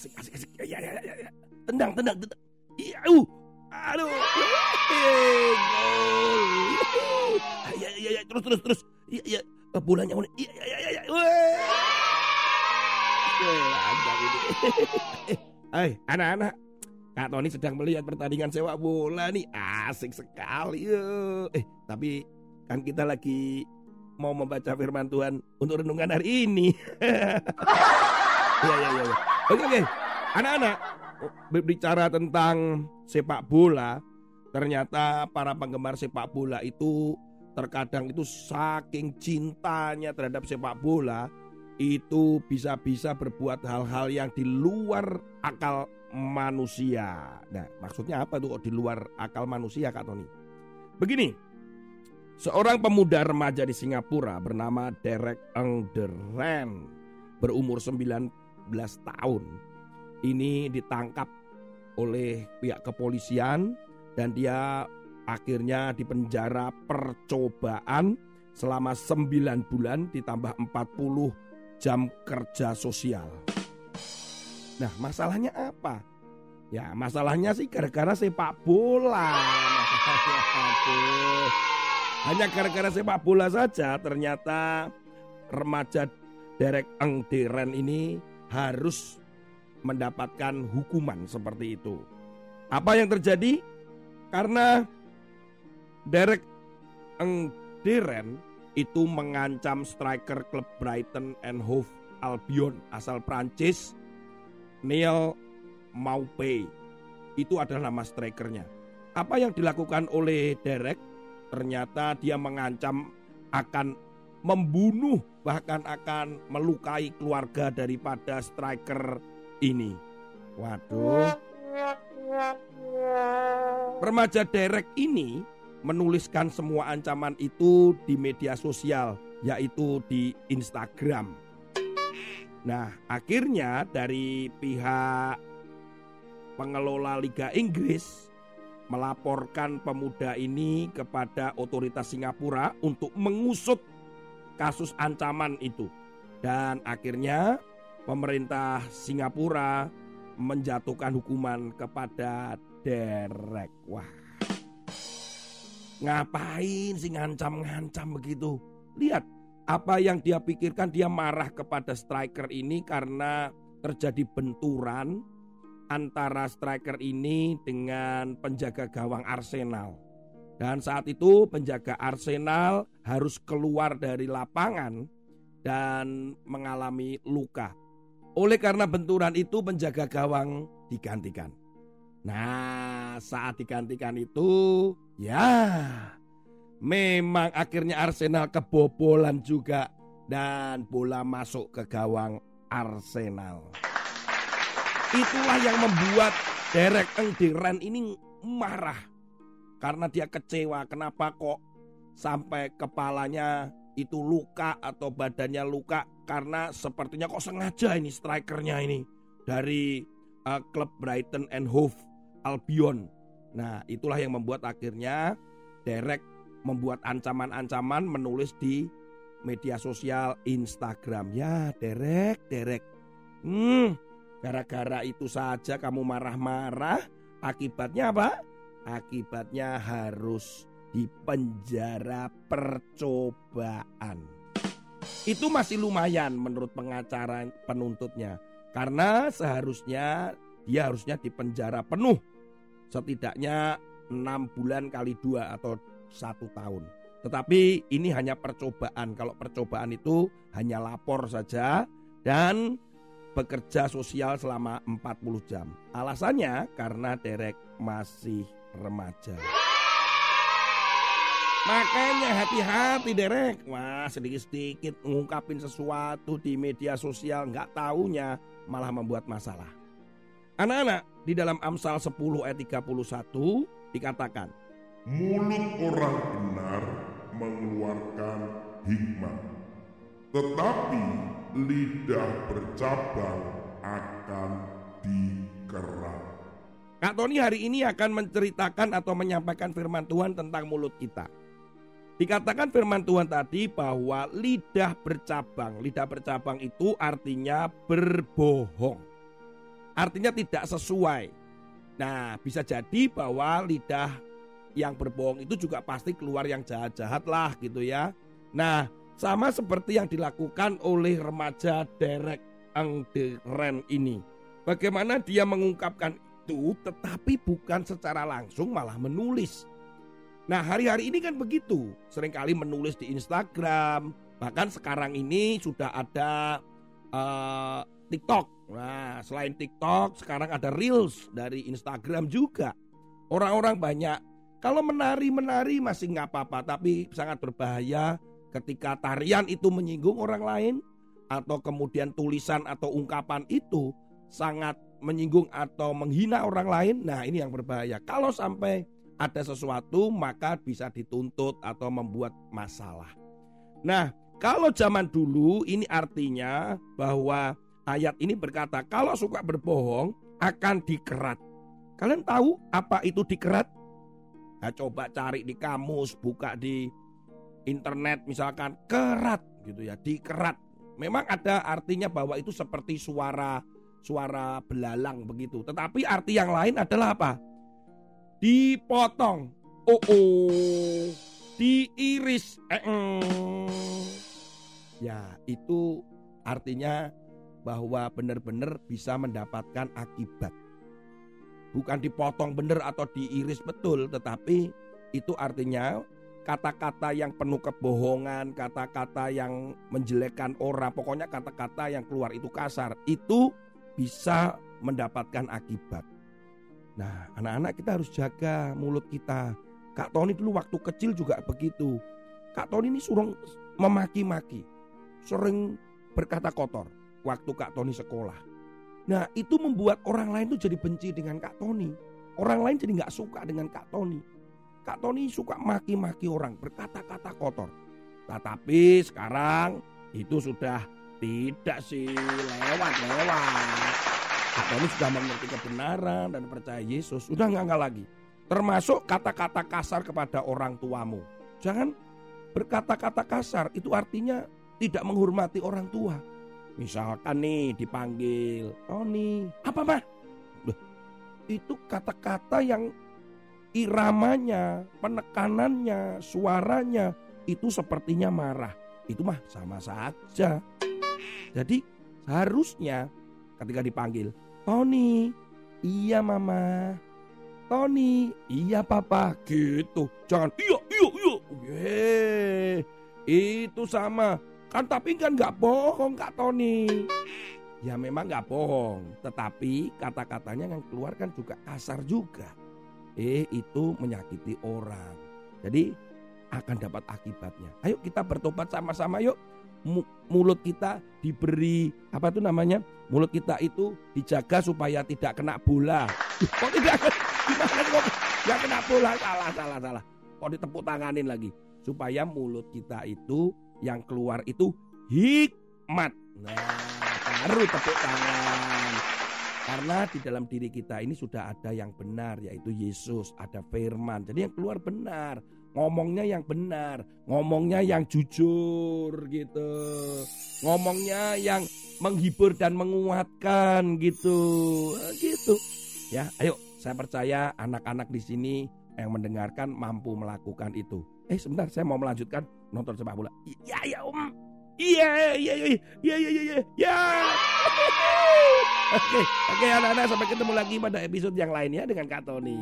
Asik asik asik. Ya ya ya ya tendang tendang tendang. Iya uh. Aduh. Gol ya ya ya terus terus terus. Iya iya. Bolanya iya iya iya iya. Hai anak-anak Kak Tony sedang melihat pertandingan sepak bola nih. Asik sekali Eh tapi kan kita lagi mau membaca firman Tuhan untuk renungan hari ini. Iya iya iya Oke oke, anak-anak berbicara tentang sepak bola, ternyata para penggemar sepak bola itu terkadang itu saking cintanya terhadap sepak bola itu bisa-bisa berbuat hal-hal yang di luar akal manusia. Nah, maksudnya apa tuh di luar akal manusia Kak Tony? Begini, seorang pemuda remaja di Singapura bernama Derek Eng Deren berumur 9 tahun ini ditangkap oleh pihak kepolisian dan dia akhirnya dipenjara percobaan selama 9 bulan ditambah 40 jam kerja sosial. Nah, masalahnya apa? Ya, masalahnya sih gara-gara sepak bola. Hanya gara-gara sepak bola saja ternyata remaja Derek Eng ini harus mendapatkan hukuman seperti itu. Apa yang terjadi? Karena Derek Engderen itu mengancam striker klub Brighton and Hove Albion asal Prancis Neil Maupay. Itu adalah nama strikernya. Apa yang dilakukan oleh Derek? Ternyata dia mengancam akan membunuh bahkan akan melukai keluarga daripada striker ini. Waduh. Remaja Derek ini menuliskan semua ancaman itu di media sosial, yaitu di Instagram. Nah, akhirnya dari pihak pengelola Liga Inggris melaporkan pemuda ini kepada otoritas Singapura untuk mengusut kasus ancaman itu. Dan akhirnya pemerintah Singapura menjatuhkan hukuman kepada Derek. Wah. Ngapain sih ngancam-ngancam begitu? Lihat apa yang dia pikirkan dia marah kepada striker ini karena terjadi benturan antara striker ini dengan penjaga gawang Arsenal. Dan saat itu penjaga Arsenal harus keluar dari lapangan dan mengalami luka. Oleh karena benturan itu penjaga gawang digantikan. Nah, saat digantikan itu ya memang akhirnya Arsenal kebobolan juga dan bola masuk ke gawang Arsenal. Itulah yang membuat Derek Engdiran ini marah karena dia kecewa kenapa kok sampai kepalanya itu luka atau badannya luka karena sepertinya kok sengaja ini strikernya ini dari uh, klub Brighton and Hove Albion. Nah, itulah yang membuat akhirnya Derek membuat ancaman-ancaman menulis di media sosial Instagram. Ya, Derek, Derek. Hmm, gara-gara itu saja kamu marah-marah, akibatnya apa? Akibatnya harus dipenjara percobaan. Itu masih lumayan menurut pengacara penuntutnya. Karena seharusnya dia harusnya dipenjara penuh. Setidaknya enam bulan kali dua atau satu tahun. Tetapi ini hanya percobaan. Kalau percobaan itu hanya lapor saja dan bekerja sosial selama 40 jam. Alasannya karena Derek masih remaja. Makanya hati-hati derek. Wah sedikit-sedikit ngungkapin sesuatu di media sosial nggak taunya malah membuat masalah. Anak-anak di dalam Amsal 10 ayat 31 dikatakan. Mulut orang benar mengeluarkan hikmat. Tetapi lidah bercabang akan dikerat. Kak Tony hari ini akan menceritakan atau menyampaikan firman Tuhan tentang mulut kita. Dikatakan firman Tuhan tadi bahwa lidah bercabang. Lidah bercabang itu artinya berbohong. Artinya tidak sesuai. Nah, bisa jadi bahwa lidah yang berbohong itu juga pasti keluar yang jahat-jahat lah gitu ya. Nah, sama seperti yang dilakukan oleh remaja Derek Angderen ini. Bagaimana dia mengungkapkan itu tetapi bukan secara langsung malah menulis Nah hari-hari ini kan begitu, sering kali menulis di Instagram, bahkan sekarang ini sudah ada uh, TikTok. Nah selain TikTok sekarang ada Reels dari Instagram juga. Orang-orang banyak kalau menari-menari masih nggak apa-apa, tapi sangat berbahaya ketika tarian itu menyinggung orang lain atau kemudian tulisan atau ungkapan itu sangat menyinggung atau menghina orang lain. Nah ini yang berbahaya. Kalau sampai ada sesuatu maka bisa dituntut atau membuat masalah. Nah, kalau zaman dulu ini artinya bahwa ayat ini berkata kalau suka berbohong akan dikerat. Kalian tahu apa itu dikerat? Nah, coba cari di kamus, buka di internet misalkan kerat gitu ya, dikerat. Memang ada artinya bahwa itu seperti suara suara belalang begitu. Tetapi arti yang lain adalah apa? dipotong. Oh, oh. diiris. Eh, mm. Ya, itu artinya bahwa benar-benar bisa mendapatkan akibat. Bukan dipotong benar atau diiris betul, tetapi itu artinya kata-kata yang penuh kebohongan, kata-kata yang menjelekkan orang, pokoknya kata-kata yang keluar itu kasar, itu bisa mendapatkan akibat. Nah, anak-anak kita harus jaga mulut kita. Kak Tony dulu waktu kecil juga begitu. Kak Tony ini suruh memaki-maki, sering berkata kotor waktu Kak Tony sekolah. Nah, itu membuat orang lain tuh jadi benci dengan Kak Tony. Orang lain jadi nggak suka dengan Kak Tony. Kak Tony suka maki-maki orang, berkata-kata kotor. Tetapi sekarang itu sudah tidak sih lewat-lewat. Tony sudah mengerti kebenaran dan percaya Yesus. Sudah nggak lagi. Termasuk kata-kata kasar kepada orang tuamu. Jangan berkata-kata kasar. Itu artinya tidak menghormati orang tua. Misalkan nih dipanggil Tony. Apa mah? Itu kata-kata yang iramanya, penekanannya, suaranya itu sepertinya marah. Itu mah sama saja. Jadi harusnya ketika dipanggil Tony, iya mama. Tony, iya papa. Gitu. Jangan iya, iya, iya. Yeay. Itu sama. Kan tapi kan nggak bohong Kak Tony. Ya memang nggak bohong. Tetapi kata-katanya yang keluar kan juga kasar juga. Eh itu menyakiti orang. Jadi akan dapat akibatnya. Ayo kita bertobat sama-sama yuk mulut kita diberi apa itu namanya? Mulut kita itu dijaga supaya tidak kena bola. Kok tidak gimana kok kena bola? Salah salah salah. Kok ditepuk tanganin lagi? Supaya mulut kita itu yang keluar itu hikmat. Nah baru tepuk tangan. Karena di dalam diri kita ini sudah ada yang benar yaitu Yesus ada firman. Jadi yang keluar benar ngomongnya yang benar, ngomongnya yang jujur gitu. Ngomongnya yang menghibur dan menguatkan gitu. Gitu. Ya, ayo saya percaya anak-anak di sini yang mendengarkan mampu melakukan itu. Eh sebentar saya mau melanjutkan nonton sepak bola. Iya ya Om. Iya iya iya iya iya iya iya. Oke, oke anak-anak sampai ketemu lagi pada episode yang lainnya dengan Kak Tony.